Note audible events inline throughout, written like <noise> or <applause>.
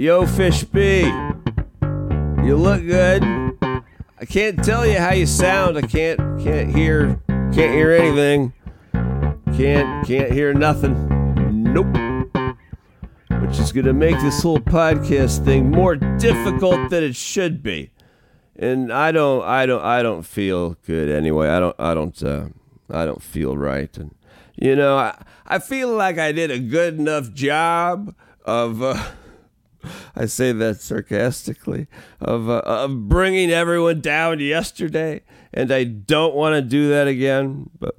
Yo, Fish B. You look good. I can't tell you how you sound. I can't can't hear can't hear anything. Can't can't hear nothing. Nope. Which is gonna make this whole podcast thing more difficult than it should be. And I don't I don't I don't feel good anyway. I don't I don't uh, I don't feel right. And you know, I, I feel like I did a good enough job of uh, I say that sarcastically of uh, of bringing everyone down yesterday, and I don't want to do that again. But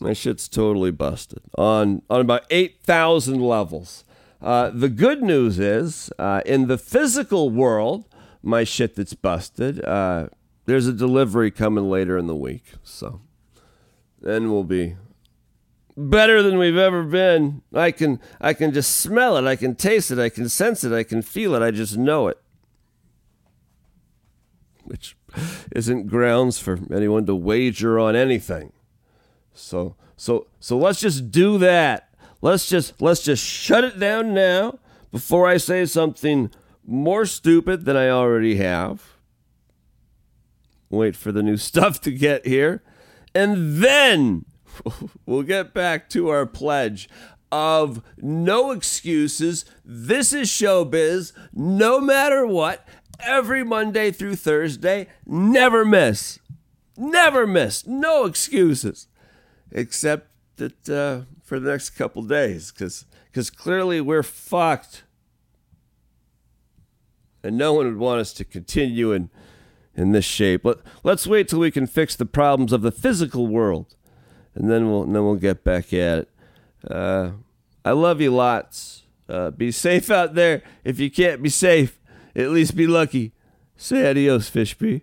my shit's totally busted on on about eight thousand levels. Uh, the good news is, uh, in the physical world, my shit that's busted. Uh, there's a delivery coming later in the week, so then we'll be better than we've ever been. I can I can just smell it, I can taste it, I can sense it, I can feel it, I just know it. Which isn't grounds for anyone to wager on anything. So so so let's just do that. Let's just let's just shut it down now before I say something more stupid than I already have. Wait for the new <laughs> stuff to get here. And then <laughs> we'll get back to our pledge of no excuses. This is showbiz, no matter what, every Monday through Thursday. Never miss. Never miss. No excuses. Except that uh, for the next couple days, because clearly we're fucked. And no one would want us to continue in, in this shape. Let, let's wait till we can fix the problems of the physical world and then we'll and then we'll get back at it. Uh, I love you lots. Uh, be safe out there. If you can't be safe, at least be lucky. Say adios, Fishby.